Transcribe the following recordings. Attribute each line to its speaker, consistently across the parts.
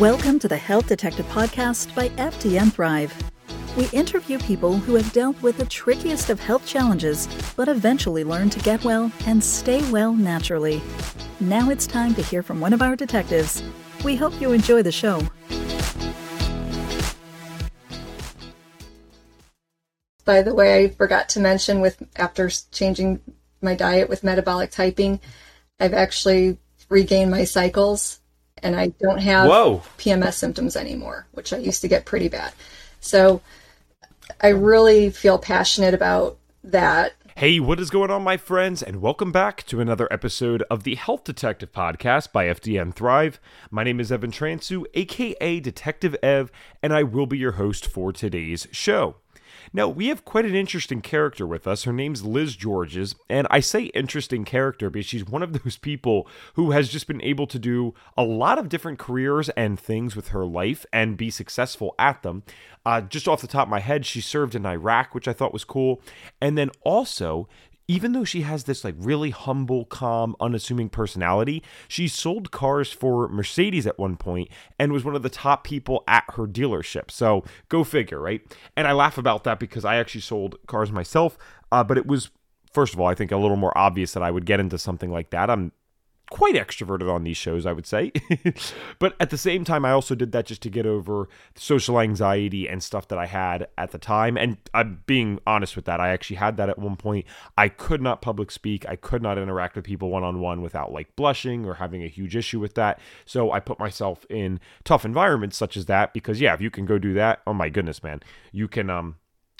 Speaker 1: Welcome to the Health Detective Podcast by FDN Thrive. We interview people who have dealt with the trickiest of health challenges, but eventually learn to get well and stay well naturally. Now it's time to hear from one of our detectives. We hope you enjoy the show.
Speaker 2: By the way, I forgot to mention with after changing my diet with metabolic typing, I've actually regained my cycles and I don't have
Speaker 3: Whoa.
Speaker 2: PMS symptoms anymore, which I used to get pretty bad. So I really feel passionate about that.
Speaker 3: Hey, what is going on, my friends? And welcome back to another episode of the Health Detective Podcast by FDN Thrive. My name is Evan Transue, aka Detective Ev, and I will be your host for today's show. Now, we have quite an interesting character with us. Her name's Liz Georges, and I say interesting character because she's one of those people who has just been able to do a lot of different careers and things with her life and be successful at them. Uh, just off the top of my head, she served in Iraq, which I thought was cool. And then also, even though she has this like really humble, calm, unassuming personality, she sold cars for Mercedes at one point and was one of the top people at her dealership. So go figure, right? And I laugh about that because I actually sold cars myself, uh, but it was first of all, I think a little more obvious that I would get into something like that. I'm quite extroverted on these shows, I would say. but at the same time, I also did that just to get over social anxiety and stuff that I had at the time. And I'm being honest with that. I actually had that at one point. I could not public speak, I could not interact with people one on one without like blushing or having a huge issue with that. So I put myself in tough environments such as that because, yeah, if you can go do that, oh my goodness, man, you can, um,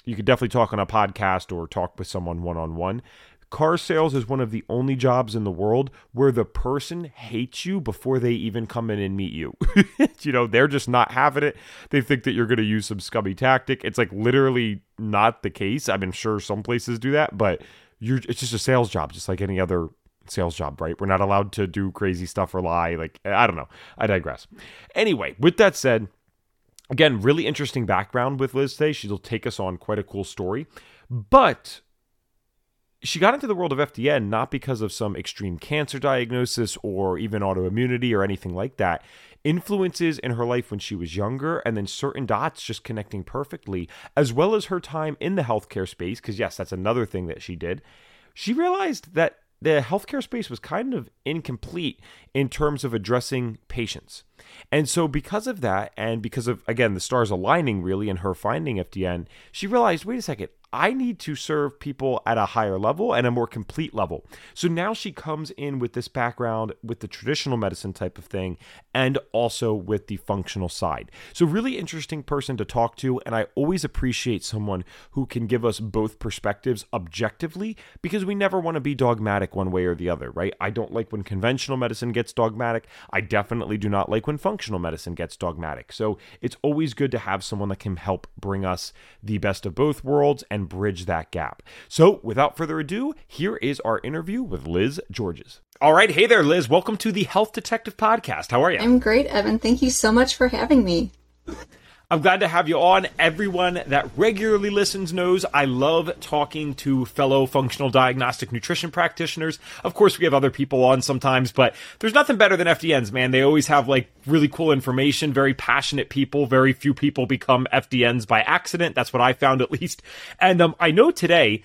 Speaker 3: you could definitely talk on a podcast or talk with someone one on one. Car sales is one of the only jobs in the world where the person hates you before they even come in and meet you. you know, they're just not having it. They think that you're going to use some scummy tactic. It's like literally not the case. I'm sure some places do that, but you're it's just a sales job, just like any other sales job, right? We're not allowed to do crazy stuff or lie. Like, I don't know. I digress. Anyway, with that said, again, really interesting background with Liz today. She'll take us on quite a cool story. But she got into the world of FDN not because of some extreme cancer diagnosis or even autoimmunity or anything like that. Influences in her life when she was younger, and then certain dots just connecting perfectly, as well as her time in the healthcare space, because yes, that's another thing that she did. She realized that the healthcare space was kind of incomplete in terms of addressing patients. And so, because of that, and because of, again, the stars aligning really in her finding FDN, she realized wait a second, I need to serve people at a higher level and a more complete level. So now she comes in with this background with the traditional medicine type of thing and also with the functional side. So, really interesting person to talk to. And I always appreciate someone who can give us both perspectives objectively because we never want to be dogmatic one way or the other, right? I don't like when conventional medicine gets dogmatic. I definitely do not like when functional medicine gets dogmatic. So, it's always good to have someone that can help bring us the best of both worlds and bridge that gap. So, without further ado, here is our interview with Liz Georges. All right. Hey there, Liz. Welcome to the Health Detective Podcast. How are you?
Speaker 2: I'm great, Evan. Thank you so much for having me.
Speaker 3: I'm glad to have you on. Everyone that regularly listens knows I love talking to fellow functional diagnostic nutrition practitioners. Of course, we have other people on sometimes, but there's nothing better than FDNs, man. They always have like really cool information, very passionate people. Very few people become FDNs by accident. That's what I found at least. And um, I know today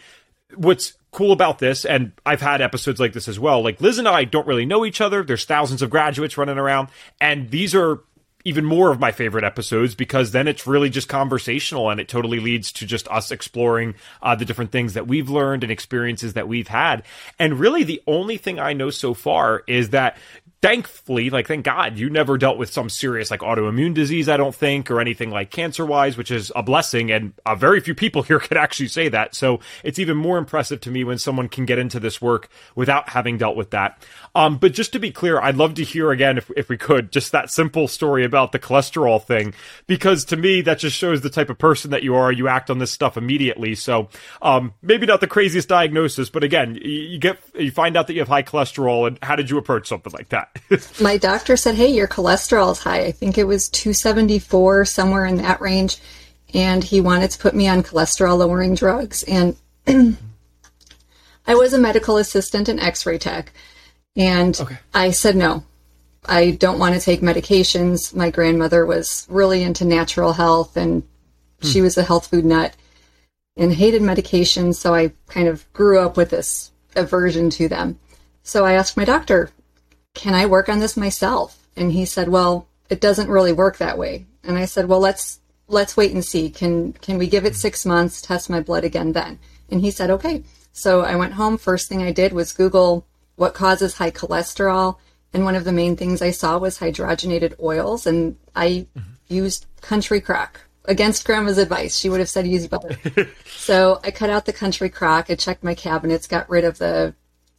Speaker 3: what's cool about this, and I've had episodes like this as well. Like Liz and I don't really know each other. There's thousands of graduates running around, and these are even more of my favorite episodes because then it's really just conversational and it totally leads to just us exploring uh, the different things that we've learned and experiences that we've had. And really, the only thing I know so far is that thankfully, like thank God, you never dealt with some serious like autoimmune disease, I don't think, or anything like cancer wise, which is a blessing. And uh, very few people here could actually say that. So it's even more impressive to me when someone can get into this work without having dealt with that. Um, but just to be clear, I'd love to hear again, if, if we could, just that simple story about the cholesterol thing, because to me, that just shows the type of person that you are. You act on this stuff immediately. So, um, maybe not the craziest diagnosis, but again, you get, you find out that you have high cholesterol and how did you approach something like that?
Speaker 2: My doctor said, "Hey, your cholesterol is high. I think it was 274 somewhere in that range." And he wanted to put me on cholesterol lowering drugs and I was a medical assistant and x-ray tech. And okay. I said no. I don't want to take medications. My grandmother was really into natural health and hmm. she was a health food nut and hated medications. So I kind of grew up with this aversion to them. So I asked my doctor, can I work on this myself? And he said, well, it doesn't really work that way. And I said, well, let's, let's wait and see. Can, can we give it six months, test my blood again then? And he said, okay. So I went home. First thing I did was Google what causes high cholesterol. And one of the main things I saw was hydrogenated oils. And I mm-hmm. used country crock against grandma's advice. She would have said use butter. so I cut out the country crock. I checked my cabinets, got rid of the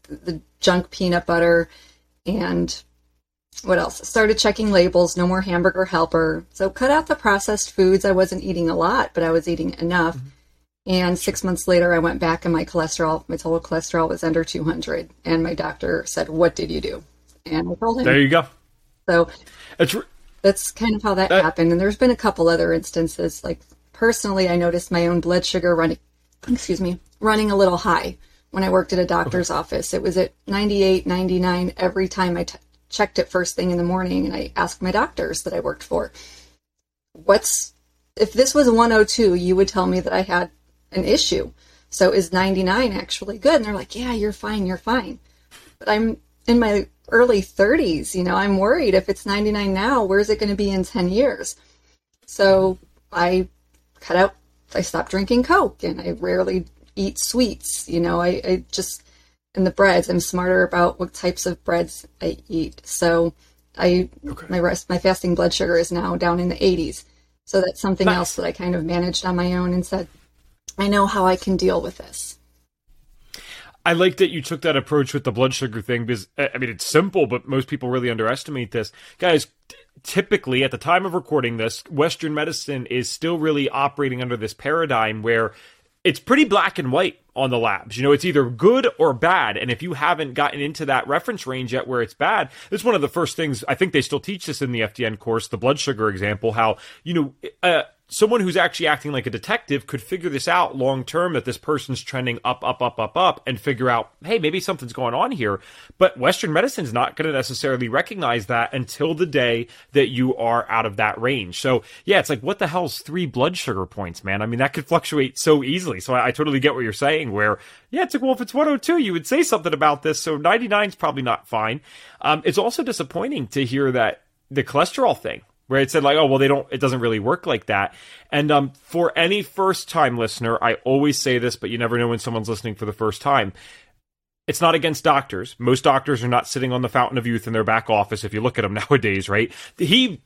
Speaker 2: the junk peanut butter, and what else? Started checking labels. No more hamburger helper. So cut out the processed foods. I wasn't eating a lot, but I was eating enough. And six months later, I went back, and my cholesterol, my total cholesterol was under 200. And my doctor said, "What did you do?" And I told him.
Speaker 3: There you go.
Speaker 2: So
Speaker 3: It's
Speaker 2: that's kind of how that,
Speaker 3: That-
Speaker 2: happened. And there's been a couple other instances. Like personally, I noticed my own blood sugar running, excuse me, running a little high when I worked at a doctor's office. It was at 98, 99 every time I t- checked it first thing in the morning. And I asked my doctors that I worked for, what's, if this was 102, you would tell me that I had an issue. So is 99 actually good? And they're like, yeah, you're fine, you're fine. But I'm in my early 30s, you know, I'm worried if it's 99 now, where's it going to be in 10 years? So I cut out, I stopped drinking Coke and I rarely eat sweets. You know, I, I just, and the breads, I'm smarter about what types of breads I eat. So I, my rest, my fasting blood sugar is now down in the 80s. So that's something
Speaker 3: Nice.
Speaker 2: else that I kind of managed on my own and said, I know how I can deal with this.
Speaker 3: I like that you took that approach with the blood sugar thing because I I mean it's simple, but most people really underestimate this. Guys, t- typically at the time of recording this, Western medicine is still really operating under this paradigm where it's pretty black and white on the labs. You know, it's either good or bad. And if you haven't gotten into that reference range yet where it's bad, it's one of the first things I think they still teach this in the FDN course, the blood sugar example, how, you know, uh, someone who's actually acting like a detective could figure this out long term that this person's trending up, up, up, up, up, and figure out, hey, maybe something's going on here. But Western medicine's not going to necessarily recognize that until the day that you are out of that range. So, yeah, it's like, what the hell's three blood sugar points, man? I mean, that could fluctuate so easily. So I, I totally get what you're saying, where, yeah, it's like, well, if it's 102, you would say something about this. So 99 is probably not fine. Um, it's also disappointing to hear that the cholesterol thing where it said like oh well they don't it doesn't really work like that. And um, for any first time listener i always say this but you never know when someone's listening for the first time. It's not against doctors. Most doctors are not sitting on the fountain of youth in their back office if you look at them nowadays right? He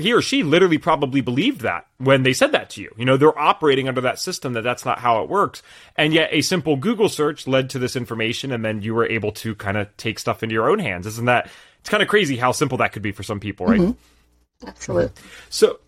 Speaker 3: he or she literally probably believed that when they said that to you. You know they're operating under that system that that's not how it works. And yet a simple google search led to this information and then you were able to kind of take stuff into your own hands. Isn't that it's kind of crazy how simple that could be for some people right
Speaker 2: Absolutely.
Speaker 3: so,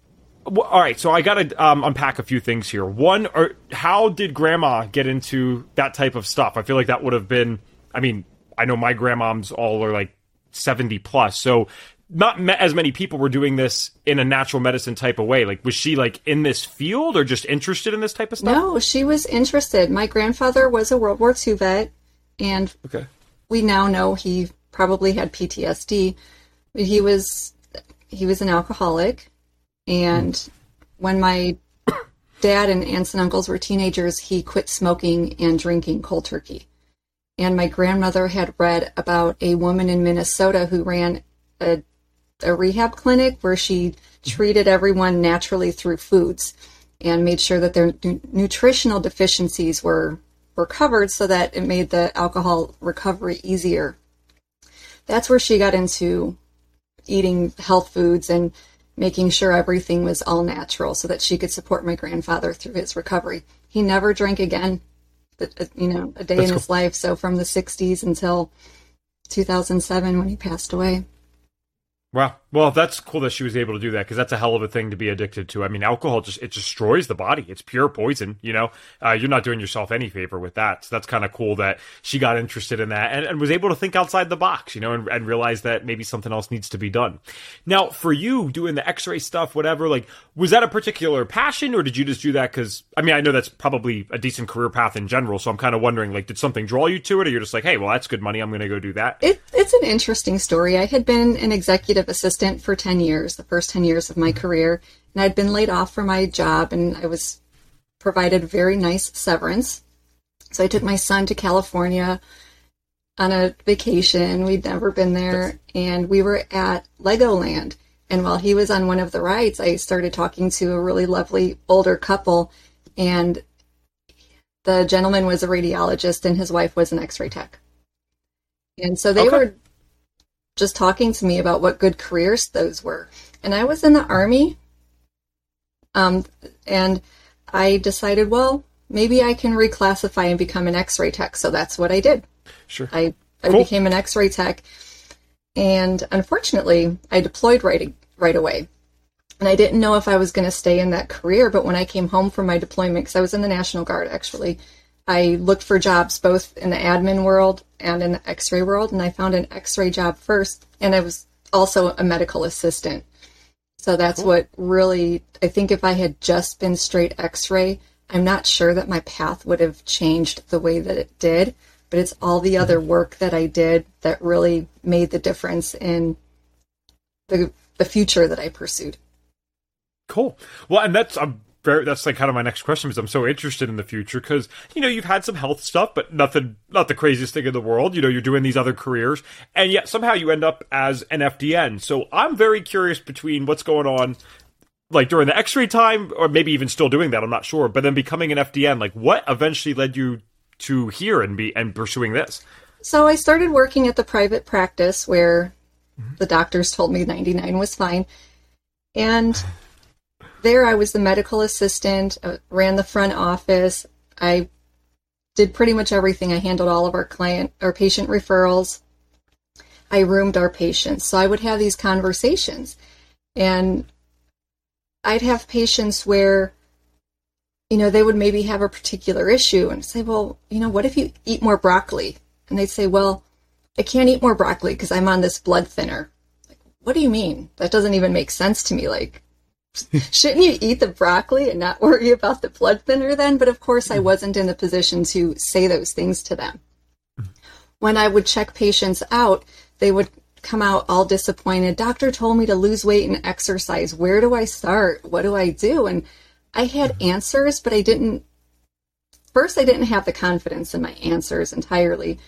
Speaker 3: w- all right. So I got to um, unpack a few things here. One, or how did Grandma get into that type of stuff? I feel like that would have been. I mean, I know my grandmoms all are like seventy plus, so not as many people were doing this in a natural medicine type of way. Like, was she like in this field or just interested in this type of stuff?
Speaker 2: No, she was interested. My grandfather was a World War II vet, and
Speaker 3: Okay.
Speaker 2: we now know he probably had PTSD. He was he was an alcoholic, and when my dad and aunts and uncles were teenagers, he quit smoking and drinking cold turkey. And my grandmother had read about a woman in Minnesota who ran a, a rehab clinic where she treated everyone naturally through foods and made sure that their nu- nutritional deficiencies were were covered so that it made the alcohol recovery easier. That's where she got into eating health foods and making sure everything was all natural so that she could support my grandfather through his recovery. He never drank again, but uh, you know, a day
Speaker 3: That's
Speaker 2: in his life. So from the 60s until 2007 when he passed away.
Speaker 3: Wow. Well, that's cool that she was able to do that because that's a hell of a thing to be addicted to. I mean, alcohol just it destroys the body. It's pure poison. You know, uh, you're not doing yourself any favor with that. So that's kind of cool that she got interested in that and, and was able to think outside the box. You know, and, and realize that maybe something else needs to be done. Now, for you doing the X-ray stuff, whatever, like, was that a particular passion, or did you just do that because? I mean, I know that's probably a decent career path in general. So I'm kind of wondering, like, did something draw you to it, or you're just like, hey, well, that's good money. I'm going to go do that.
Speaker 2: It, it's an interesting story. I had been an executive assistant assistant for 10 years, the first 10 years of my mm-hmm. career. And I'd been laid off from my job and I was provided very nice severance. So I took my son to California on a vacation. We'd never been there. And we were at Legoland. And while he was on one of the rides, I started talking to a really lovely older couple. And the gentleman was a radiologist and his wife was an x ray tech. And so they okay. were just talking to me about what good careers those were. And I was in the army, um, and I decided, well, maybe I can reclassify and become an X-ray tech. So that's what I did.
Speaker 3: Sure.
Speaker 2: I, I cool. became an X-ray tech, and unfortunately, I deployed right right away. And I didn't know if I was going to stay in that career. But when I came home from my deployment, because I was in the National Guard actually, I looked for jobs both in the admin world and in the x ray world, and I found an x ray job first, and I was also a medical assistant. So that's cool. what really, I think if I had just been straight x ray, I'm not sure that my path would have changed the way that it did, but it's all the other mm-hmm. work that I did that really made the difference in the, the future that I pursued.
Speaker 3: Cool. Well, and that's, I'm very that's like kind of my next question because I'm so interested in the future because you know you've had some health stuff but nothing not the craziest thing in the world. You know you're doing these other careers and yet somehow you end up as an FDN so I'm very curious between what's going on like during the x-ray time or maybe even still doing that I'm not sure but then becoming an FDN like what eventually led you to here and be and pursuing this?
Speaker 2: So I started working at the private practice where mm-hmm. the doctors told me 99 was fine. And there I was the medical assistant, uh, ran the front office. I did pretty much everything. I handled all of our client or patient referrals. I roomed our patients. So I would have these conversations and I'd have patients where you know, they would maybe have a particular issue and say, well, you know, what if you eat more broccoli? And they'd say, well, I can't eat more broccoli because I'm on this blood thinner. Like, what do you mean? That doesn't even make sense to me. Like, Shouldn't you eat the broccoli and not worry about the blood thinner then? But of course, I wasn't in the position to say those things to them. When I would check patients out, they would come out all disappointed. Doctor told me to lose weight and exercise. Where do I start? What do I do? And I had answers, but I didn't. First, I didn't have the confidence in my answers entirely,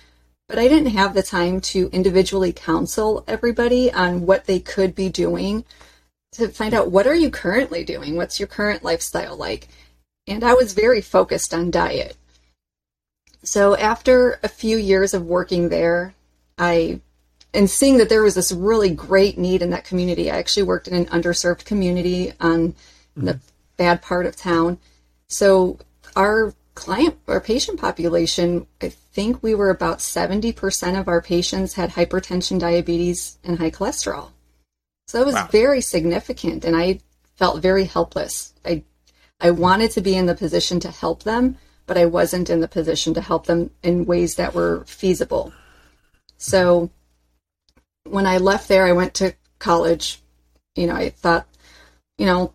Speaker 2: but I didn't have the time to individually counsel everybody on what they could be doing to find out what are you currently doing? What's your current lifestyle like? And I was very focused on diet. So after a few years of working there, I and seeing that there was this really great need in that community. I actually worked in an underserved community on mm-hmm. the bad part of town. So our client or patient population, I think we were about 70% of our patients had hypertension, diabetes, and high cholesterol. So it was wow. very significant, and I felt very helpless. I I wanted to be in the position to help them, but I wasn't in the position to help them in ways that were feasible. So when I left there, I went to college. You know, I thought, you know,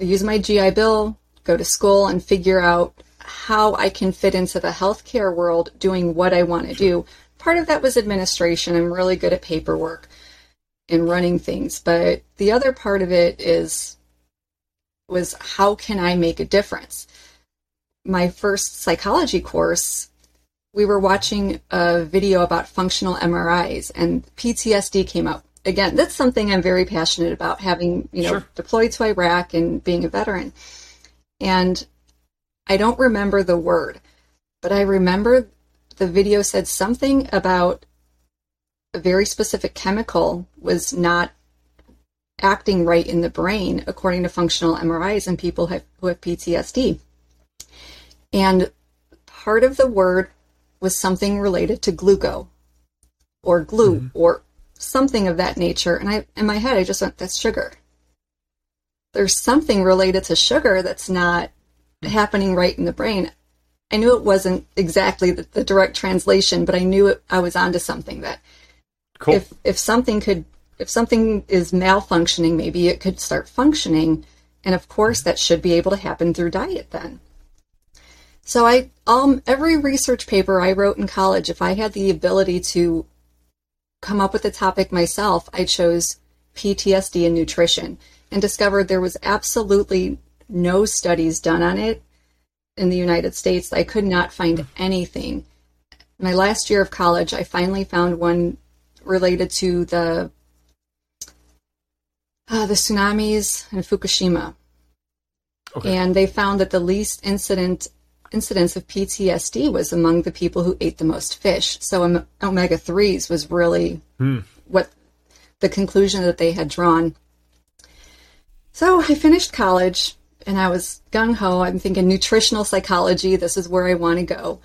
Speaker 2: use my GI Bill, go to school, and figure out how I can fit into the healthcare world doing what I want to do. Part of that was administration. I'm really good at paperwork in running things. But the other part of it is was how can I make a difference? My first psychology course, we were watching a video about functional MRIs and PTSD came up. Again, that's something I'm very passionate about having, you know, sure. deployed to Iraq and being a veteran. And I don't remember the word, but I remember the video said something about a very specific chemical was not acting right in the brain according to functional MRIs in people who have PTSD. And part of the word was something related to gluco or glue mm-hmm. or something of that nature. And I, in my head, I just went, that's sugar. There's something related to sugar that's not happening right in the brain. I knew it wasn't exactly the, the direct translation, but I knew it, I was onto something that
Speaker 3: Cool.
Speaker 2: if if something could if something is malfunctioning, maybe it could start functioning, and of course that should be able to happen through diet then. So I um every research paper I wrote in college, if I had the ability to come up with a topic myself, I chose PTSD and nutrition and discovered there was absolutely no studies done on it in the United States. I could not find anything. My last year of college, I finally found one related to the uh, the tsunamis in Fukushima,
Speaker 3: Okay.
Speaker 2: and they found that the least incident incidence of PTSD was among the people who ate the most fish. So om- omega threes was really what the conclusion that they had drawn. So I finished college and I was gung ho. I'm thinking nutritional psychology. This is where I want to go.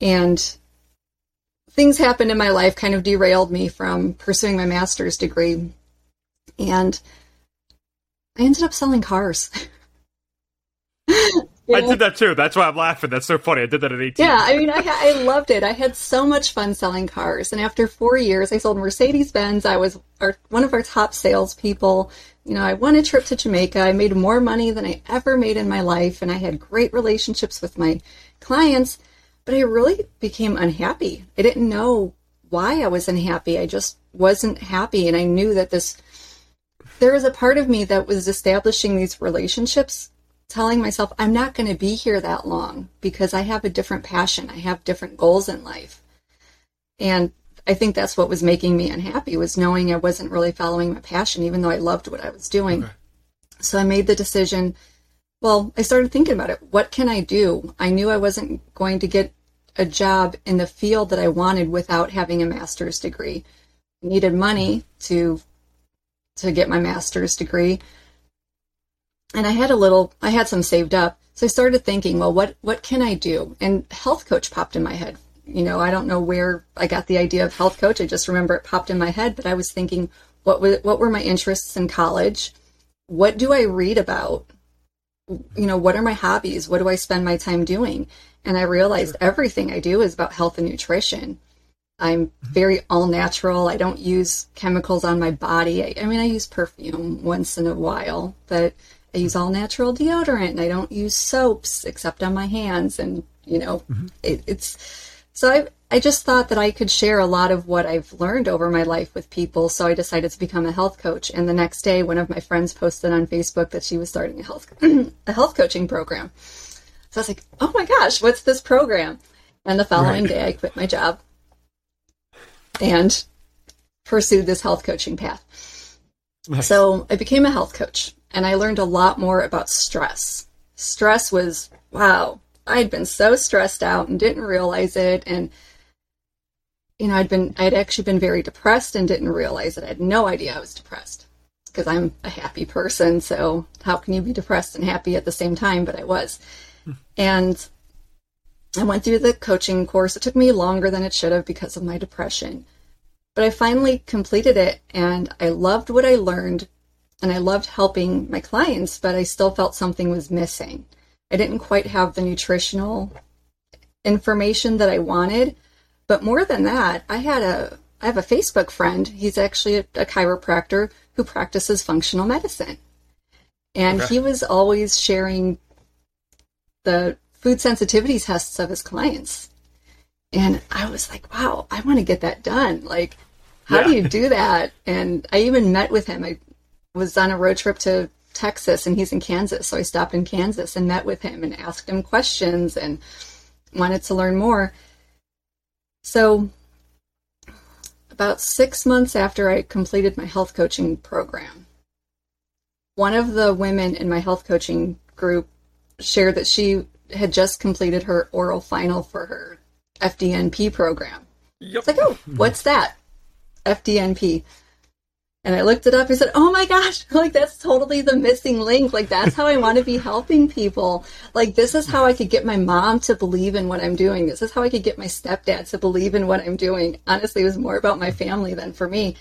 Speaker 2: And things happened in my life kind of derailed me from pursuing my master's degree. And I ended up selling cars.
Speaker 3: I did that too. That's why I'm laughing. That's so funny. I did that at 18.
Speaker 2: Yeah, I mean, I, I loved it. I had so much fun selling cars. And after four years, I sold Mercedes Benz. I was our, one of our top salespeople. You know, I won a trip to Jamaica. I made more money than I ever made in my life. And I had great relationships with my clients. But I really became unhappy. I didn't know why I was unhappy. I just wasn't happy. And I knew that this, there was a part of me that was establishing these relationships telling myself I'm not going to be here that long because I have a different passion. I have different goals in life. And I think that's what was making me unhappy was knowing I wasn't really following my passion even though I loved what I was doing. So I made the decision, well, I started thinking about it. What can I do? I knew I wasn't going to get a job in the field that I wanted without having a master's degree. I needed money to to get my master's degree and I had a little, I had some saved up. So I started thinking, well, what, what can I do? And health coach popped in my head. You know, I don't know where I got the idea of health coach. I just remember it popped in my head, but I was thinking, what were, what were my interests in college? What do I read about? You know, what are my hobbies? What do I spend my time doing? And I realized everything I do is about health and nutrition. I'm mm-hmm. very all natural. I don't use chemicals on my body. I, I mean, I use perfume once in a while, but I use mm-hmm. all natural deodorant and I don't use soaps except on my hands. And, you know, mm-hmm. it, it's so I, I just thought that I could share a lot of what I've learned over my life with people. So I decided to become a health coach. And the next day, one of my friends posted on Facebook that she was starting a health, a health coaching program. So I was like, oh my gosh, what's this program? And the following
Speaker 3: Right.
Speaker 2: day, I quit my job and pursued this health coaching path.
Speaker 3: Nice.
Speaker 2: So I became a health coach and I learned a lot more about stress. Stress was, wow, I'd been so stressed out and didn't realize it. And, you know, I'd been, I'd actually been very depressed and didn't realize it. I had no idea I was depressed because I'm a happy person. So how can you be depressed and happy at the same time? But I was. And I went through the coaching course. It took me longer than it should have because of my depression. But I finally completed it and I loved what I learned and I loved helping my clients, but I still felt something was missing. I didn't quite have the nutritional information that I wanted. But more than that, I had a I have a Facebook friend. He's actually a, a chiropractor who practices functional medicine. And
Speaker 3: Okay.
Speaker 2: he was always sharing the food sensitivity tests of his clients. And I was like, wow, I want to get that done. Like, how do you do that? And I even met with him. I was on a road trip to Texas and he's in Kansas. So I stopped in Kansas and met with him and asked him questions and wanted to learn more. So, about six months after I completed my health coaching program, one of the women in my health coaching group shared that she had just completed her oral final for her FDNP program.
Speaker 3: Yep.
Speaker 2: It's like, oh, what's that? FDNP. And I looked it up. I said, "Oh my gosh! Like that's totally the missing link. Like that's how I want to be helping people. Like this is how I could get my mom to believe in what I'm doing. This is how I could get my stepdad to believe in what I'm doing. Honestly, it was more about my family than for me.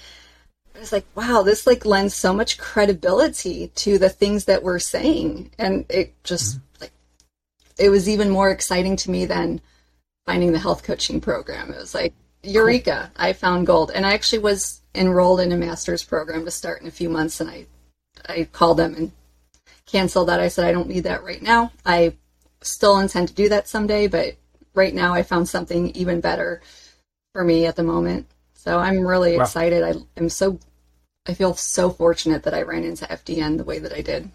Speaker 2: I was like, wow, this like lends so much credibility to the things that we're saying, and it just mm-hmm. like it was even more exciting to me than finding the health coaching program. It was like Eureka! I found gold, and I actually was enrolled in a master's program to start in a few months, and I I called them and canceled that. I said I don't need that right now. I still intend to do that someday, but right now I found something even better for me at the moment. So I'm really wow. excited. I, I'm so I feel so fortunate that I ran into FDN the way that I did.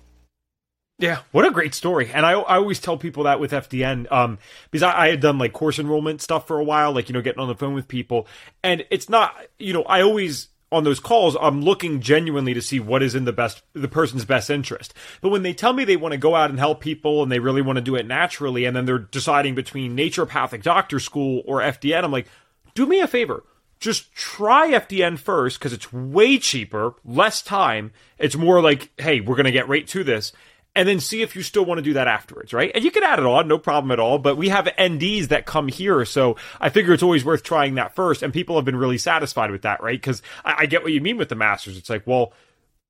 Speaker 3: Yeah, what a great story. And I, I always tell people that with FDN, um, because I, I, had done like course enrollment stuff for a while, like, you know, getting on the phone with people. And it's not, you know, I always, on those calls, I'm looking genuinely to see what is in the best, the person's best interest. But when they tell me they want to go out and help people and they really want to do it naturally, and then they're deciding between naturopathic doctor school or FDN, I'm like, do me a favor just try FDN first because it's way cheaper, less time. It's more like, hey, we're going to get right to this and then see if you still want to do that afterwards, right? And you can add it on, no problem at all. But we have NDs that come here, so I figure it's always worth trying that first. And people have been really satisfied with that, right? Because I, I, get what you mean with the masters. It's like, well,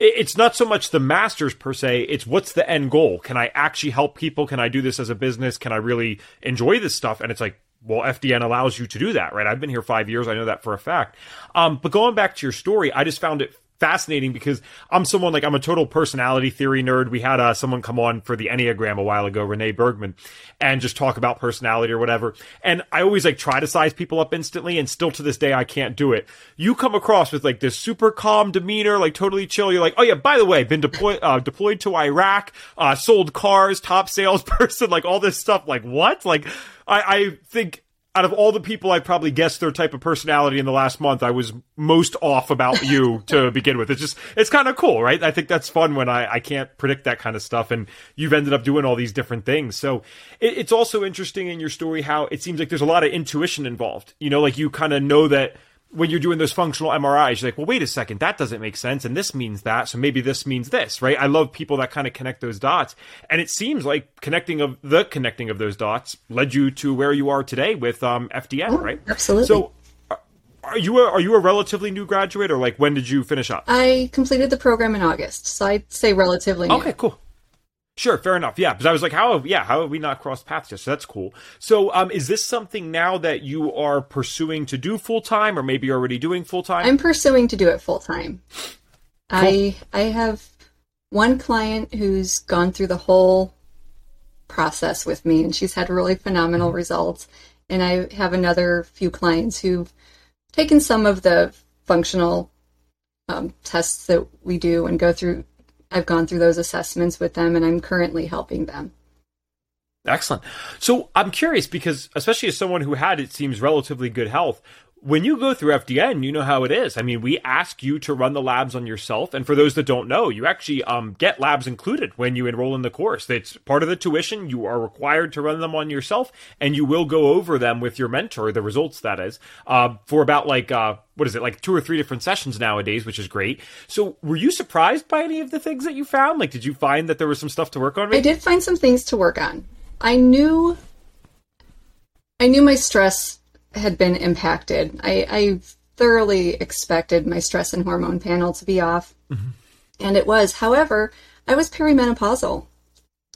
Speaker 3: it's not so much the masters per se; it's what's the end goal. Can I actually help people? Can I do this as a business? Can I really enjoy this stuff? And it's like, well, FDN allows you to do that, right? I've been here five years. I know that for a fact. Um, but going back to your story, I just found it fascinating because I'm someone like I'm a total personality theory nerd. We had uh, someone come on for the Enneagram a while ago, Renee Bergman, and just talk about personality or whatever. And I always like try to size people up instantly, and still to this day I can't do it. You come across with like this super calm demeanor, like totally chill. You're like, oh yeah, by the way, been deployed uh, deployed to Iraq, uh, sold cars, top salesperson, like all this stuff. Like what? Like I, I think out of all the people I probably guessed their type of personality in the last month, I was most off about you to begin with. It's just, it's kind of cool, right? I think that's fun when I, I can't predict that kind of stuff. And you've ended up doing all these different things. So it, it's also interesting in your story how it seems like there's a lot of intuition involved. You know, like you kind of know that when you're doing those functional MRIs, you're like, well, wait a second, that doesn't make sense, and this means that, so maybe this means this, right? I love people that kind of connect those dots, and it seems like connecting of the connecting of those dots led you to where you are today with um, FDN, oh, right?
Speaker 2: Absolutely.
Speaker 3: So, are you a, are you a relatively new graduate, or like when did you finish up?
Speaker 2: I completed the program in August, so I'd say relatively. New.
Speaker 3: Okay, cool. Sure, fair enough. Yeah, because I was like, how? Have, yeah, how have we not crossed paths yet? So that's cool. So, um, is this something now that you are pursuing to do full time, or maybe you're already doing full time?
Speaker 2: I'm pursuing to do it full time. Cool. I I have one client who's gone through the whole process with me, and she's had really phenomenal results. And I have another few clients who've taken some of the functional um, tests that we do and go through I've gone through those assessments with them and I'm currently helping them.
Speaker 3: Excellent. So I'm curious because, especially as someone who had, it seems, relatively good health, when you go through FDN, you know how it is. I mean, we ask you to run the labs on yourself, and for those that don't know, you actually um, get labs included when you enroll in the course. It's part of the tuition. You are required to run them on yourself, and you will go over them with your mentor, the results that is, uh, for about like uh, what is it, like two or three different sessions nowadays, which is great. So, were you surprised by any of the things that you found? Like, did you find that there was some stuff to work on?
Speaker 2: Maybe? I did find some things to work on. I knew, I knew my stress had been impacted. I, I thoroughly expected my stress and hormone panel to be off, mm-hmm. and it was. However, I was perimenopausal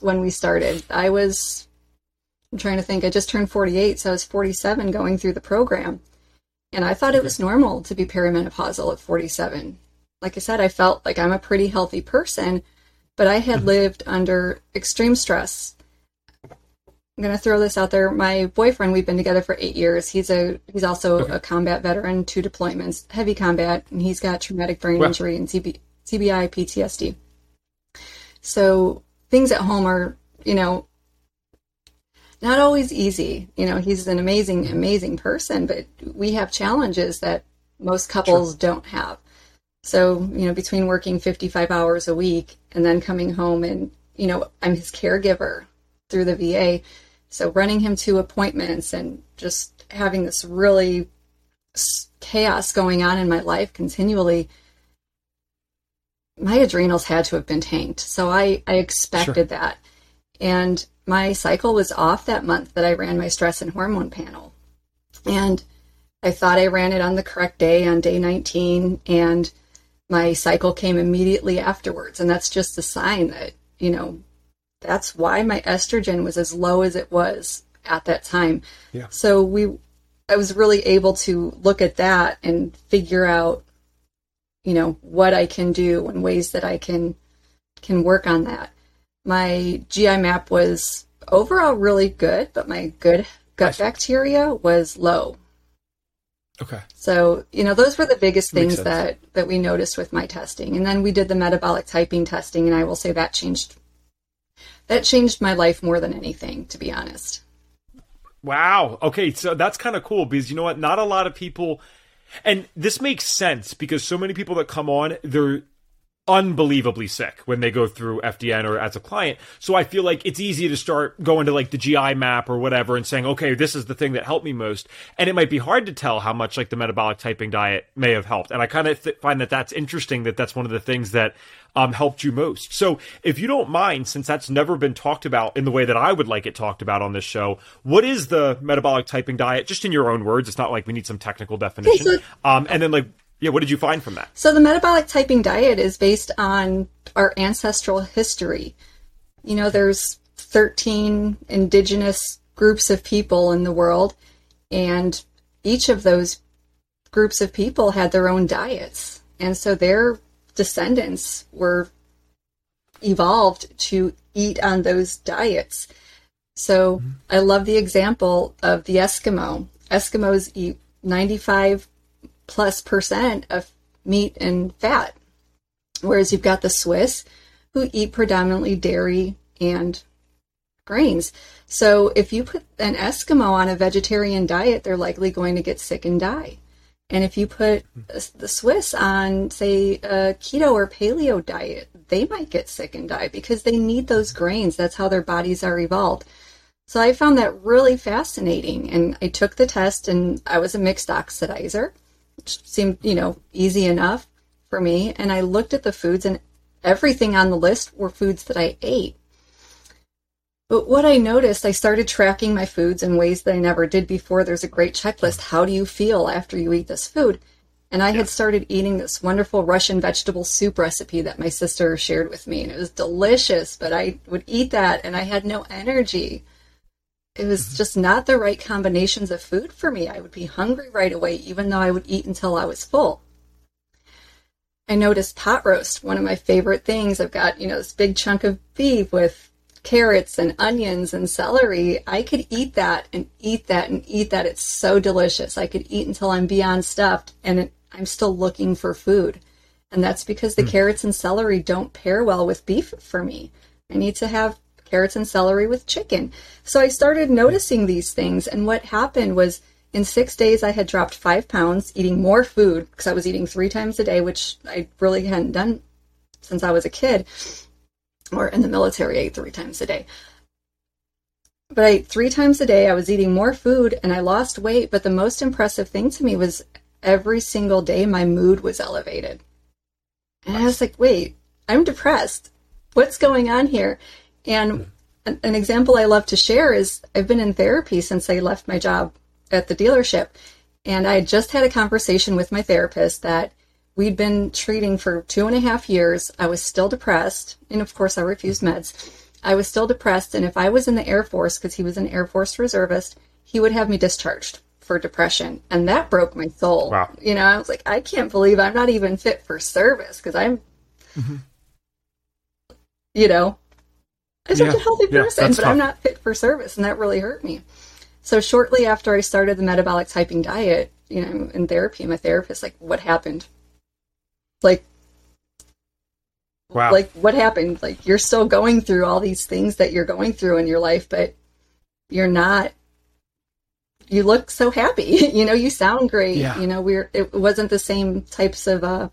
Speaker 2: when we started. I was, I'm trying to think, I just turned 48, so I was 47 going through the program. And I thought it was normal to be perimenopausal at 47. Like I said, I felt like I'm a pretty healthy person, but I had mm-hmm. lived under extreme stress I'm gonna throw this out there. My boyfriend, we've been together for eight years. He's a he's also okay. a combat veteran, two deployments, heavy combat, and he's got traumatic brain well. injury and TB, TBI, PTSD. So things at home are, you know, not always easy. You know, he's an amazing, amazing person, but we have challenges that most couples sure. don't have. So, you know, between working 55 hours a week and then coming home and, you know, I'm his caregiver through the VA so running him to appointments and just having this really chaos going on in my life continually, my adrenals had to have been tanked. So I, I expected sure. that. And my cycle was off that month that I ran my stress and hormone panel. And I thought I ran it on the correct day on day 19 and my cycle came immediately afterwards. And that's just a sign that, you know, that's why my estrogen was as low as it was at that time. Yeah. So we I was really able to look at that and figure out you know what I can do and ways that I can can work on that. My GI map was overall really good, but my good gut bacteria was low.
Speaker 3: Okay.
Speaker 2: So, you know, those were the biggest things that that we noticed with my testing. And then we did the metabolic typing testing and I will say that changed that changed my life more than anything, to be honest.
Speaker 3: Wow. Okay, so that's kind of cool because you know what? Not a lot of people and this makes sense because so many people that come on, they're unbelievably sick when they go through FDN or as a client. So I feel like it's easy to start going to like the GI map or whatever and saying, okay, this is the thing that helped me most. And it might be hard to tell how much like the metabolic typing diet may have helped. And I kind of th- find that that's interesting that that's one of the things that um, helped you most. So if you don't mind, since that's never been talked about in the way that I would like it talked about on this show, what is the metabolic typing diet? Just in your own words. It's not like we need some technical definition. Um, and then like yeah, what did you find from that?
Speaker 2: So the metabolic typing diet is based on our ancestral history. You know, there's 13 indigenous groups of people in the world, and each of those groups of people had their own diets. And so their descendants were evolved to eat on those diets. So mm-hmm. I love the example of the Eskimo. Eskimos eat 95 plus percent of meat and fat. Whereas you've got the Swiss who eat predominantly dairy and grains. So if you put an Eskimo on a vegetarian diet, they're likely going to get sick and die. And if you put the Swiss on, say, a keto or paleo diet, they might get sick and die because they need those grains. That's how their bodies are evolved. So I found that really fascinating. And I took the test and I was a mixed oxidizer which seemed, you know, easy enough for me. And I looked at the foods, and everything on the list were foods that I ate. But what I noticed, I started tracking my foods in ways that I never did before. There's a great checklist. How do you feel after you eat this food? And I had started eating this wonderful Russian vegetable soup recipe that my sister shared with me. And it was delicious, but I would eat that and I had no energy it was just not the right combinations of food for me. I would be hungry right away, even though I would eat until I was full. I noticed pot roast, one of my favorite things. I've got, you know, this big chunk of beef with carrots and onions and celery. I could eat that and eat that and eat that. It's so delicious. I could eat until I'm beyond stuffed and it, I'm still looking for food. And that's because the mm. carrots and celery don't pair well with beef for me. I need to have carrots and celery with chicken. So I started noticing these things. And what happened was in six days, I had dropped five pounds, eating more food because I was eating three times a day, which I really hadn't done since I was a kid or in the military, I ate three times a day. But I ate three times a day. I was eating more food and I lost weight. But the most impressive thing to me was every single day my mood was elevated. And I was like, wait, I'm depressed. What's going on here? And an, an example I love to share is I've been in therapy since I left my job at the dealership. And I just had a conversation with my therapist that we'd been treating for two and a half years. I was still depressed. And of course, I refused meds. I was still depressed. And if I was in the Air Force, because he was an Air Force reservist, he would have me discharged for depression. And that broke my soul. Wow. You know, I was like, I can't believe I'm not even fit for service because I'm, mm-hmm. you know, I'm such yeah. a healthy person, yeah, but tough. I'm not fit for service, and that really hurt me. So shortly after I started the metabolic typing diet, you know, in therapy, my therapist like, "What happened? Like, wow, like what happened? Like you're still going through all these things that you're going through in your life, but you're not." You look so happy, you know. You sound great, yeah. you know. We're it wasn't the same types of uh,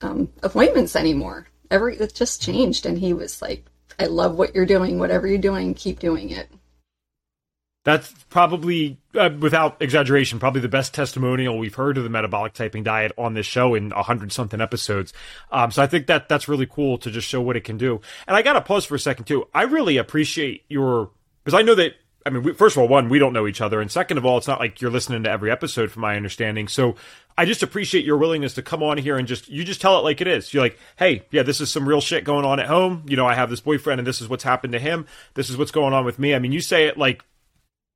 Speaker 2: um, appointments anymore. Every it just changed, and he was like, I love what you're doing. Whatever you're doing, keep doing it.
Speaker 3: That's probably, uh, without exaggeration, probably the best testimonial we've heard of the metabolic typing diet on this show in a hundred something episodes. Um, so I think that that's really cool to just show what it can do. And I got to pause for a second too. I really appreciate your because I know that I mean, first of all, one, we don't know each other, and second of all, it's not like you're listening to every episode, from my understanding. So I just appreciate your willingness to come on here and just you just tell it like it is. You're like, hey, yeah, this is some real shit going on at home. You know, I have this boyfriend, and this is what's happened to him. This is what's going on with me. I mean, you say it like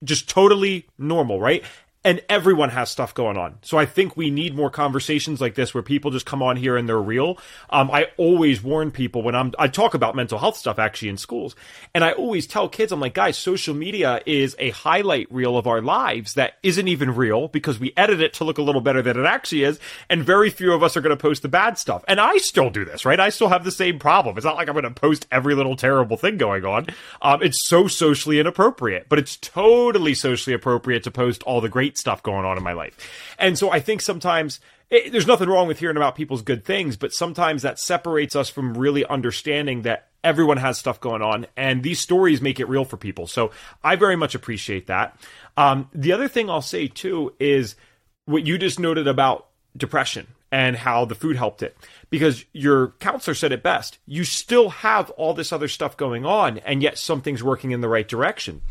Speaker 3: just totally normal, right? And everyone has stuff going on. So I think we need more conversations like this where people just come on here and they're real. Um, I always warn people when I'm, I talk about mental health stuff actually in schools. And I always tell kids, I'm like, guys, social media is a highlight reel of our lives that isn't even real because we edit it to look a little better than it actually is. And very few of us are going to post the bad stuff. And I still do this, right? I still have the same problem. It's not like I'm going to post every little terrible thing going on. Um, it's so socially inappropriate, but it's totally socially appropriate to post all the great stuff going on in my life. And so I think sometimes it, there's nothing wrong with hearing about people's good things, but sometimes that separates us from really understanding that everyone has stuff going on and these stories make it real for people. So I very much appreciate that. Um, the other thing I'll say too is what you just noted about depression and how the food helped it. Because your counselor said it best. You still have all this other stuff going on, and yet something's working in the right direction.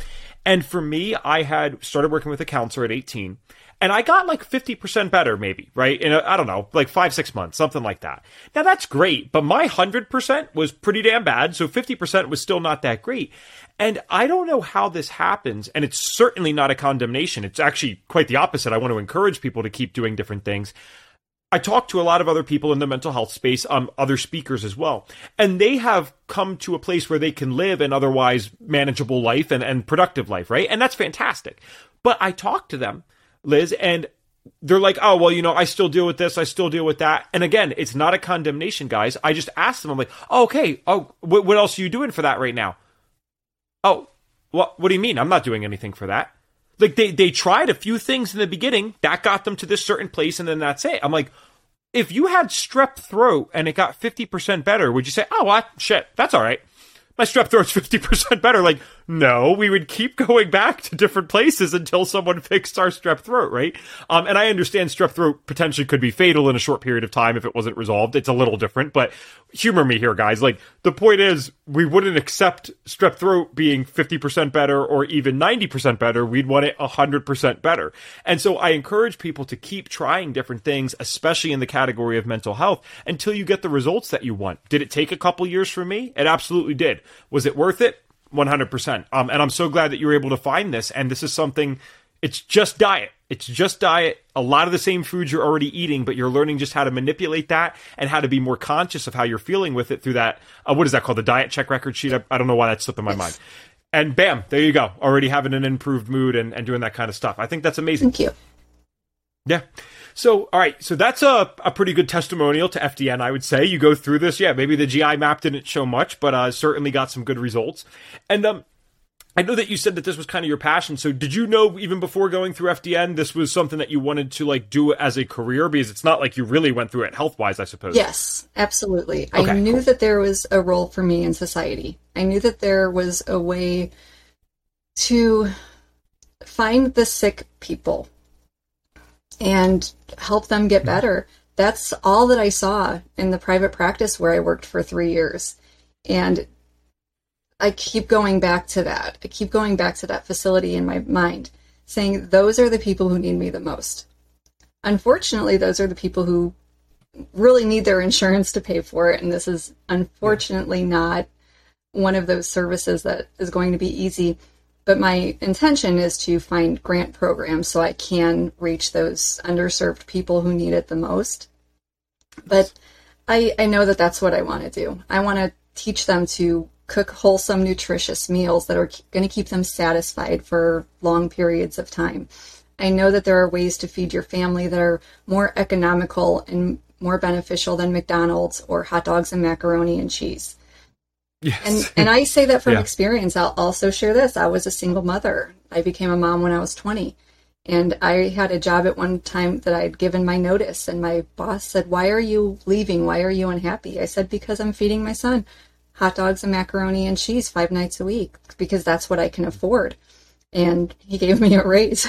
Speaker 3: And for me, I had started working with a counselor at 18 and I got like 50% better, maybe, right? In I don't know, like five, six months, something like that. Now that's great, but my 100% was pretty damn bad. So 50% was still not that great. And I don't know how this happens. And it's certainly not a condemnation. It's actually quite the opposite. I want to encourage people to keep doing different things. I talked to a lot of other people in the mental health space, um, other speakers as well, and they have come to a place where they can live an otherwise manageable life and, and productive life, right? And that's fantastic. But I talked to them, Liz, and they're like, oh, well, you know, I still deal with this, I still deal with that. And again, it's not a condemnation, guys. I just asked them, I'm like, oh, okay, oh, what, what else are you doing for that right now? Oh, what, what do you mean? I'm not doing anything for that. Like they they tried a few things in the beginning that got them to this certain place, and then that's it. I'm like, if you had strep throat and it got 50% better, would you say, oh? Shit, that's all right my strep throat's 50% better. Like, no, we would keep going back to different places until someone fixed our strep throat, right? Um, and I understand strep throat potentially could be fatal in a short period of time if it wasn't resolved. It's a little different, but humor me here, guys. Like, the point is, we wouldn't accept strep throat being 50% better or even 90% better. We'd want it 100% better. And so I encourage people to keep trying different things, especially in the category of mental health, until you get the results that you want. Did it take a couple years for me? It absolutely did. Was it worth it? 100%. Um, and I'm so glad that you were able to find this. And this is something, it's just diet. It's just diet. A lot of the same foods you're already eating, but you're learning just how to manipulate that and how to be more conscious of how you're feeling with it through that. Uh, what is that called? The diet check record sheet? I, I don't know why that slipped in my mind. And bam, there you go. Already having an improved mood and, and doing that kind of stuff. I think that's amazing.
Speaker 2: Thank you.
Speaker 3: Yeah. So, all right. So that's a, a pretty good testimonial to FDN, I would say. You go through this. Yeah, maybe the GI map didn't show much, but uh, certainly got some good results. And um, I know that you said that this was kind of your passion. So did you know even before going through FDN, this was something that you wanted to like do as a career? Because it's not like you really went through it health wise, I suppose.
Speaker 2: Yes, absolutely. Okay, I knew cool. that there was a role for me in society. I knew that there was a way to find the sick people and help them get hmm. better. That's all that I saw in the private practice where I worked for three years. And I keep going back to that. I keep going back to that facility in my mind, saying, those are the people who need me the most. Unfortunately, those are the people who really need their insurance to pay for it. And this is unfortunately not one of those services that is going to be easy. But my intention is to find grant programs so I can reach those underserved people who need it the most. But I, I know that that's what I want to do. I want to teach them to cook wholesome, nutritious meals that are going to keep them satisfied for long periods of time. I know that there are ways to feed your family that are more economical and more beneficial than McDonald's or hot dogs and macaroni and cheese. Yes. And and I say that from yeah. experience. I'll also share this. I was a single mother. I became a mom when I was 20. And I had a job at one time that I'd given my notice and my boss said, "Why are you leaving? Why are you unhappy?" I said, "Because I'm feeding my son hot dogs and macaroni and cheese 5 nights a week because that's what I can afford." and he gave me a raise.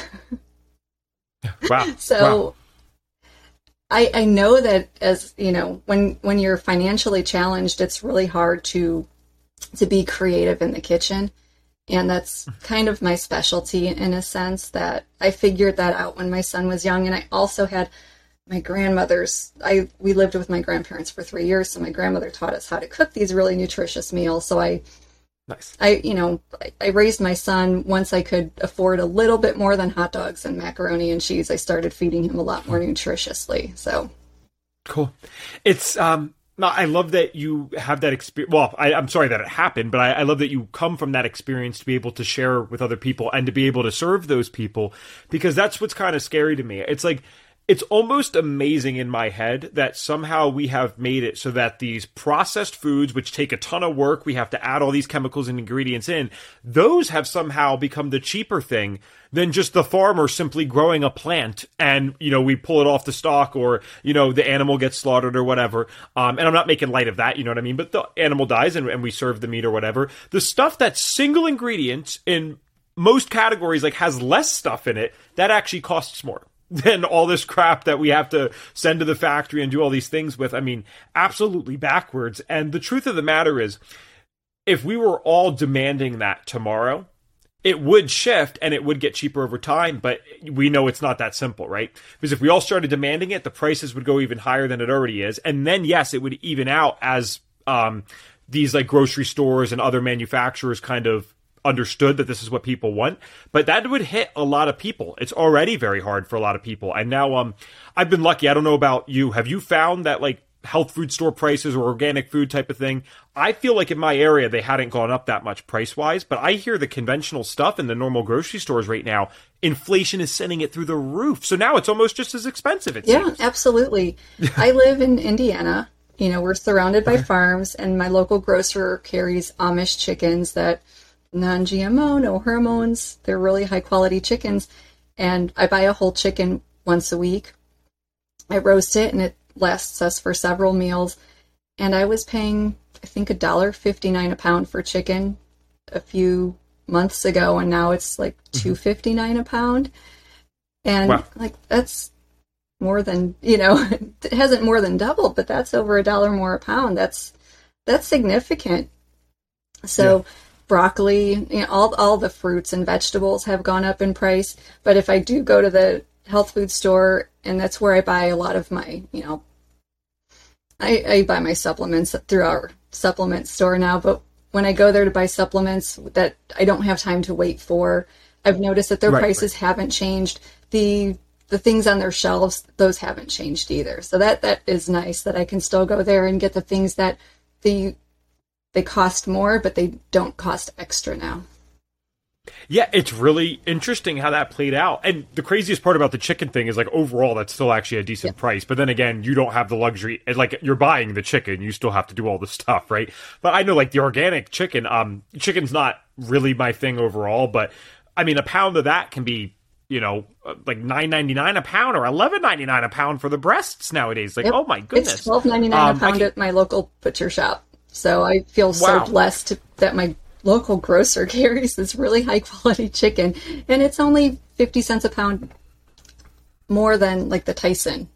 Speaker 3: wow.
Speaker 2: so
Speaker 3: wow.
Speaker 2: I, I know that as you know, when when you're financially challenged, it's really hard to to be creative in the kitchen. And that's kind of my specialty in a sense that I figured that out when my son was young. And I also had my grandmother's, I, we lived with my grandparents for three years. So my grandmother taught us how to cook these really nutritious meals. So I,
Speaker 3: nice.
Speaker 2: I, you know, I, raised my son once I could afford a little bit more than hot dogs and macaroni and cheese. I started feeding him a lot more nutritiously. So
Speaker 3: cool. It's, um, no, I love that you have that experience. Well, I, am sorry that it happened, but I, I, love that you come from that experience to be able to share with other people and to be able to serve those people because that's what's kind of scary to me. It's like it's almost amazing in my head that somehow we have made it so that these processed foods, which take a ton of work, we have to add all these chemicals and ingredients in, those have somehow become the cheaper thing than just the farmer simply growing a plant and, you know, we pull it off the stalk or, you know, the animal gets slaughtered or whatever. Um, and I'm not making light of that, you know what I mean? But the animal dies and, and we serve the meat or whatever. The stuff that's single ingredients in most categories, like has less stuff in it, that actually costs more than all this crap that we have to send to the factory and do all these things with. I mean, absolutely backwards. And the truth of the matter is, if we were all demanding that tomorrow, it would shift and it would get cheaper over time, but we know it's not that simple, right? Because if we all started demanding it, the prices would go even higher than it already is. And then, yes, it would even out as um, these like grocery stores and other manufacturers kind of understood that this is what people want, but that would hit a lot of people. It's already very hard for a lot of people. And now um I've been lucky. I don't know about you. Have you found that like health food store prices or organic food type of thing? I feel like in my area they hadn't gone up that much price wise, but I hear the conventional stuff in the normal grocery stores right now, inflation is sending it through the roof. So now it's almost just as expensive. It
Speaker 2: yeah,
Speaker 3: seems.
Speaker 2: absolutely. I live in Indiana. You know, we're surrounded by farms, and my local grocer carries Amish chickens that non GMO, no hormones. They're really high quality chickens. And I buy a whole chicken once a week. I roast it and it lasts us for several meals. And I was paying, I think, a dollar fifty nine a pound for chicken a few months ago, and now it's like mm-hmm. two fifty nine a pound. And wow. like that's more than you know, it hasn't more than doubled, but that's over a dollar more a pound. That's that's significant. So yeah broccoli, you know, all all the fruits and vegetables have gone up in price. But if I do go to the health food store, and that's where I buy a lot of my, you know, I, I buy my supplements through our supplement store now. But when I go there to buy supplements that I don't have time to wait for, I've noticed that their right, prices right. haven't changed. The the things on their shelves, those haven't changed either. So that that is nice that I can still go there and get the things that the they cost more, but they don't cost extra now.
Speaker 3: Yeah, it's really interesting how that played out. And the craziest part about the chicken thing is like overall that's still actually a decent price. But then again, you don't have the luxury like you're buying the chicken, you still have to do all the stuff, right? But I know like the organic chicken, um chicken's not really my thing overall, but I mean a pound of that can be you know, uh, like nine ninety nine a pound or eleven ninety nine a pound for the breasts nowadays. Like, yep. oh my goodness,
Speaker 2: it's twelve ninety nine um, a pound can... at my local butcher shop. So I feel wow. so blessed that my local grocer carries this really high quality chicken, and it's only fifty cents a pound more than like the Tyson.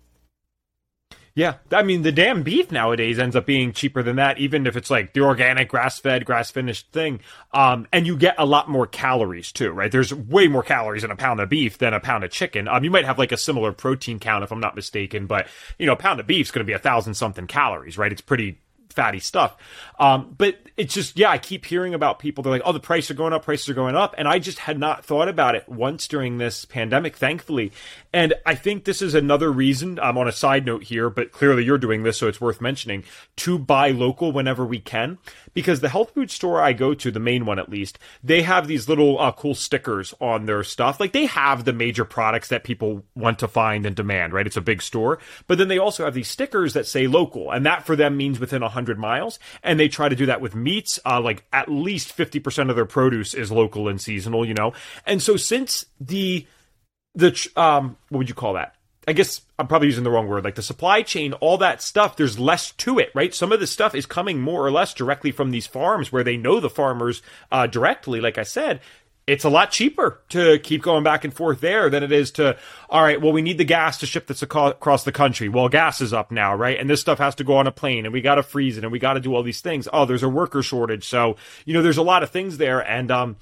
Speaker 3: Yeah, I mean the damn beef nowadays ends up being cheaper than that, even if it's like the organic, grass-fed, grass-finished thing. Um, and you get a lot more calories too, right? There's way more calories in a pound of beef than a pound of chicken. Um, you might have like a similar protein count if I'm not mistaken, but you know, a pound of beef is going to be a thousand something calories, right? It's pretty fatty stuff. Um, but it's just, yeah, I keep hearing about people. They're like, oh, the prices are going up, prices are going up. And I just had not thought about it once during this pandemic, thankfully. And I think this is another reason, I'm on a side note here, but clearly you're doing this, so it's worth mentioning, to buy local whenever we can. Because the health food store I go to, the main one at least, they have these little uh, cool stickers on their stuff. Like they have the major products that people want to find and demand, right? It's a big store. But then they also have these stickers that say local. And that for them means within 100 miles. And they try to do that with meats. Uh, like at least 50% of their produce is local and seasonal, you know? And so since the the um what would you call that? I guess I'm probably using the wrong word. Like the supply chain, all that stuff, there's less to it, right? Some of the stuff is coming more or less directly from these farms where they know the farmers uh, directly, like I said. It's a lot cheaper to keep going back and forth there than it is to, all right, well, we need the gas to ship this across the country. Well, gas is up now, right? And this stuff has to go on a plane and we got to freeze it and we got to do all these things. Oh, there's a worker shortage. So, you know, there's a lot of things there. And, um,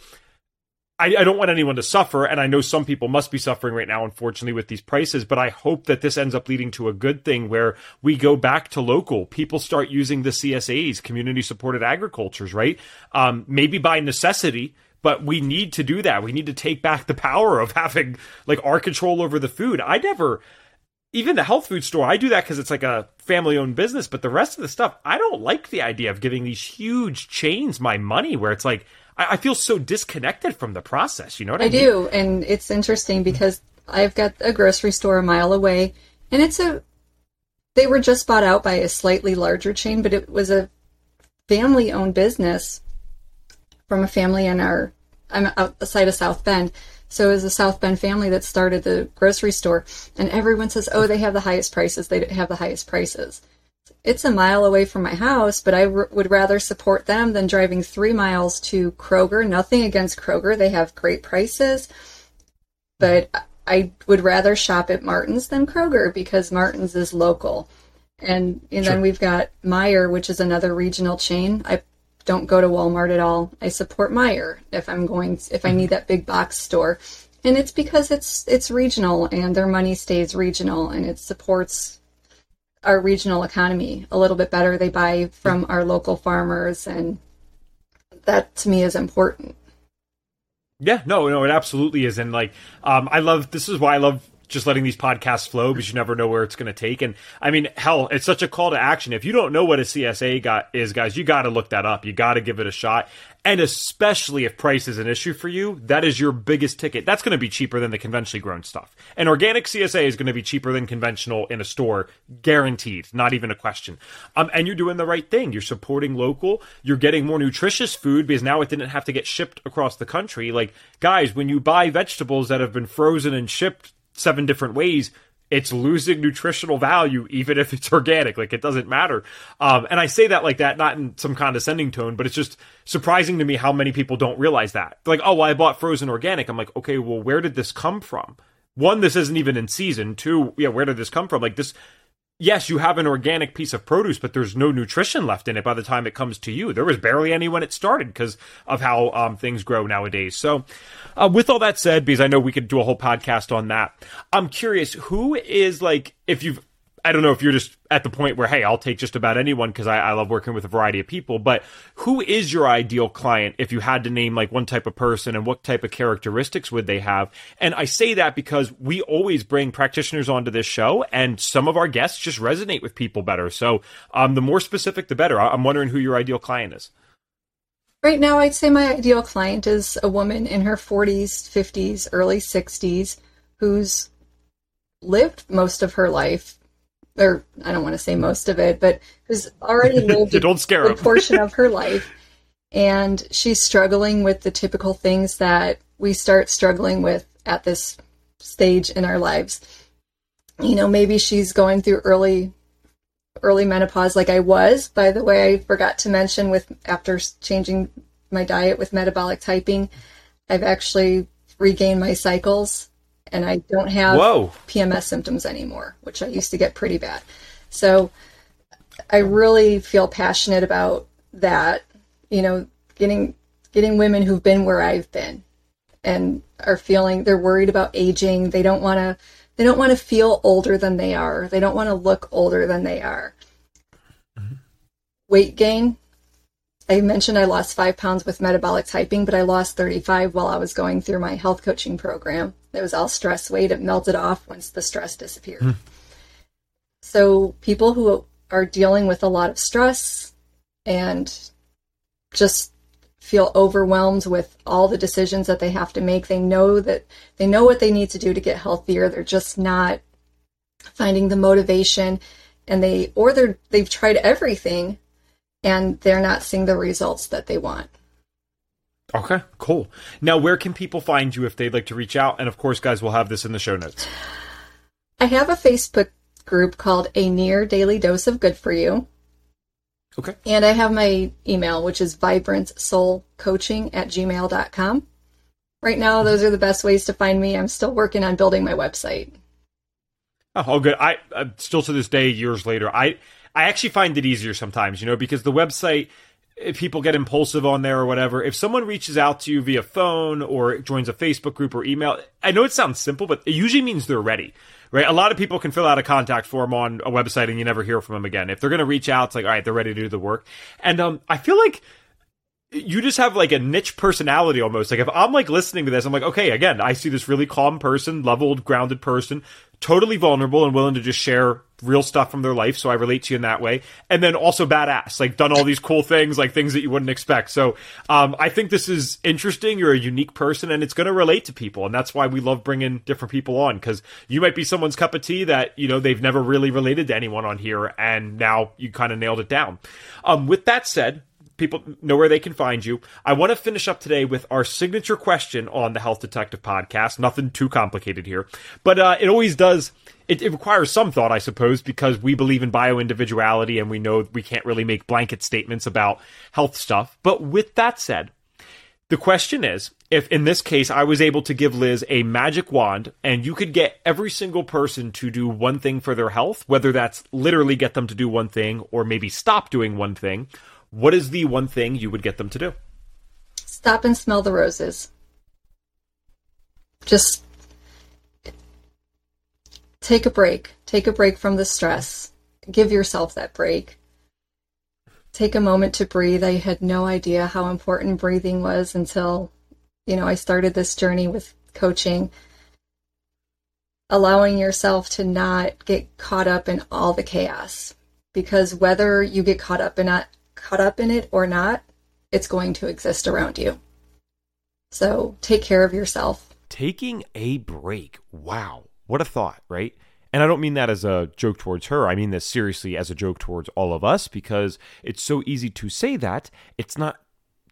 Speaker 3: I, I, don't want anyone to suffer, and I know some people must be suffering right now, unfortunately, with these prices. But I hope that this ends up leading to a good thing where we go back to local. People start using the CSAs, community supported agricultures, right? Um, maybe by necessity, but we need to do that. We need to take back the power of having like our control over the food. I never, even the health food store, I do that because it's like a family owned business. But the rest of the stuff, I don't like the idea of giving these huge chains my money where it's like, I, I feel so disconnected from the process. You know what I, I
Speaker 2: mean? do. And it's interesting because I've got a grocery store a mile away and it's a, they were just bought out by a slightly larger chain, but it was a family owned business from a family in our I'm outside of South Bend. So it was a South Bend family that started the grocery store, and everyone says, "Oh, they have the highest prices. They have the highest prices." It's a mile away from my house, but I r- would rather support them than driving three miles to Kroger. Nothing against Kroger; they have great prices, but I would rather shop at Martin's than Kroger because Martin's is local. And, and sure. then we've got Meijer, which is another regional chain. I don't go to Walmart at all. I support Meijer if I'm going if I need that big box store. And it's because it's it's regional and their money stays regional and it supports our regional economy a little bit better. They buy from our local farmers and that to me is important.
Speaker 3: Yeah, no, no, it absolutely is. And like, um, I love this is why I love just letting these podcasts flow because you never know where it's going to take. And I mean, hell, it's such a call to action. If you don't know what a CSA got is, guys, you got to look that up. You got to give it a shot. And especially if price is an issue for you, that is your biggest ticket. That's going to be cheaper than the conventionally grown stuff. And organic CSA is going to be cheaper than conventional in a store, guaranteed. Not even a question. Um, and you're doing the right thing. You're supporting local. You're getting more nutritious food because now it didn't have to get shipped across the country. Like, guys, when you buy vegetables that have been frozen and shipped seven different ways, it's losing nutritional value even if it's organic. Like it doesn't matter. Um, and i say that like that not in some condescending tone but it's just surprising to me how many people don't realize that. Like oh well i bought frozen organic. I'm like okay well where did this come from? One this isn't even in season. Two yeah where did this come from? Like this yes, you have an organic piece of produce, but there's no nutrition left in it by the time it comes to you. There was barely any when it started because of how um, things grow nowadays. So, uh, with all that said, because I know we could do a whole podcast on that, I'm curious who is like, if you've I don't know if you're just at the point where, hey, I'll take just about anyone because I, I, love working with a variety of people. But who is your ideal client if you had to name like one type of person and what type of characteristics would they have? And I say that because we always bring practitioners onto this show, and some of our guests just resonate with people better. So um, the more specific, the better. I'm wondering who your ideal client is.
Speaker 2: Right now, I'd say my ideal client is a woman in her 40s, 50s, early 60s who's lived most of her life or I don't want to say most of it, but who's already lived
Speaker 3: don't scare
Speaker 2: a portion of her life, and she's struggling with the typical things that we start struggling with at this stage in our lives. You know, maybe she's going through early early menopause like I was. By the way, I forgot to mention with after changing my diet with metabolic typing, I've actually regained my cycles and I don't have Whoa. PMS symptoms anymore, which I used to get pretty bad. So I really feel passionate about that, you know, getting getting women who've been where I've been and are feeling they're worried about aging. They don't want to they don't want to feel older than they are. They don't want to look older than they are. Mm-hmm. Weight gain, I mentioned I lost five pounds with metabolic typing, but I lost 35 while I was going through my health coaching program. It was all stress weight. It melted off once the stress disappeared. Mm. So people who are dealing with a lot of stress and just feel overwhelmed with all the decisions that they have to make, they know that they know what they need to do to get healthier. They're just not finding the motivation and they or they're they've tried everything and they're not seeing the results that they want.
Speaker 3: Okay, cool. Now, where can people find you if they'd like to reach out? And of course, guys, we'll have this in the show notes.
Speaker 2: I have a Facebook group called A Near Daily Dose of Good for You.
Speaker 3: Okay.
Speaker 2: And I have my email, which is vibrantsoulcoaching at gmail.com, right now, those are the best ways to find me. I'm still working on building my website.
Speaker 3: Oh, good. I uh, still to this day, years later, I I actually find it easier sometimes, you know, because the website if people get impulsive on there or whatever, if someone reaches out to you via phone or joins a Facebook group or email, I know it sounds simple, but it usually means they're ready, right? A lot of people can fill out a contact form on a website and you never hear from them again. If they're going to reach out, it's like, all right, they're ready to do the work. And um, I feel like you just have like a niche personality almost. Like if I'm like listening to this, I'm like, okay, again, I see this really calm person, leveled, grounded person totally vulnerable and willing to just share real stuff from their life. So I relate to you in that way. And then also badass, like done all these cool things, like things that you wouldn't expect. So um, I think this is interesting. You're a unique person and it's going to relate to people. And that's why we love bringing different people on because you might be someone's cup of tea that, you know, they've never really related to anyone on here. And now you kind of nailed it down. Um, with that said, people know where they can find you. I want to finish up today with our signature question on the Health Detective podcast. Nothing too complicated here, but uh, it always does. It, it, requires some thought, I suppose, because we believe in bio individuality and we know we can't really make blanket statements about health stuff. But with that said, the question is if in this case I was able to give Liz a magic wand and you could get every single person to do one thing for their health, whether that's literally get them to do one thing or maybe stop doing one thing, what is the one thing you would get them to do?
Speaker 2: Stop and smell the roses. Just take a break. Take a break from the stress. Give yourself that break. Take a moment to breathe. I had no idea how important breathing was until, you know, I started this journey with coaching. Allowing yourself to not get caught up in all the chaos. Because whether you get caught up in caught up in it or not, it's going to exist around you. So take care of yourself.
Speaker 3: Taking a break. Wow. What a thought, right? And I don't mean that as a joke towards her. I mean this seriously as a joke towards all of us because it's so easy to say that. It's not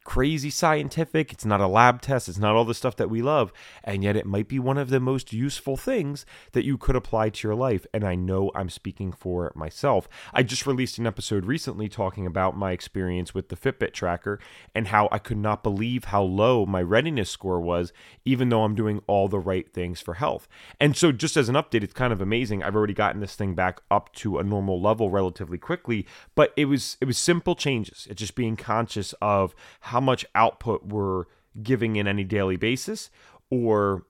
Speaker 3: crazy scientific. It's not a lab test. It's not all the stuff that we love. And yet it might be one of the most useful things that you could apply to your life. And I know I'm speaking for myself. I just released an episode recently talking about my experience with the Fitbit tracker and how I could not believe how low my readiness score was, even though I'm doing all the right things for health. And so, just as an update, it's kind of amazing. I've already gotten this thing back up to a normal level relatively quickly, but it was it was simple changes. It's just being conscious of how how much output we're giving in any daily basis or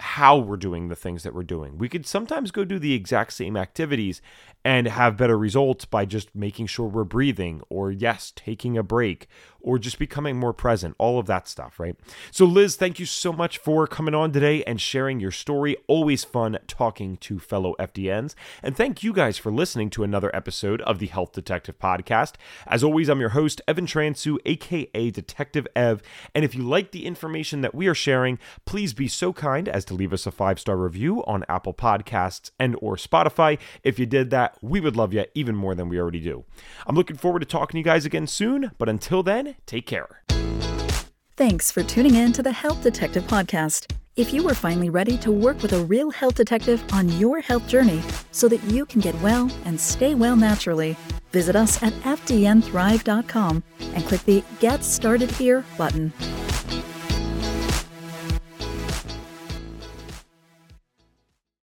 Speaker 3: how we're doing the things that we're doing. We could sometimes go do the exact same activities and have better results by just making sure we're breathing or, yes, taking a break or just becoming more present, all of that stuff, right? So, Liz, thank you so much for coming on today and sharing your story. Always fun talking to fellow FDNs. And thank you guys for listening to another episode of the Health Detective Podcast. As always, I'm your host, Evan Transue, aka Detective Ev. And if you like the information that we are sharing, please be so kind as to leave us a five star review on Apple Podcasts and or Spotify. If you did that, we would love you even more than we already do. I'm looking forward to talking to you guys again soon, but until then, take care.
Speaker 1: Thanks for tuning in to the Health Detective Podcast. If you are finally ready to work with a real health detective on your health journey so that you can get well and stay well naturally, visit us at fdnthrive.com and click the Get Started Here button.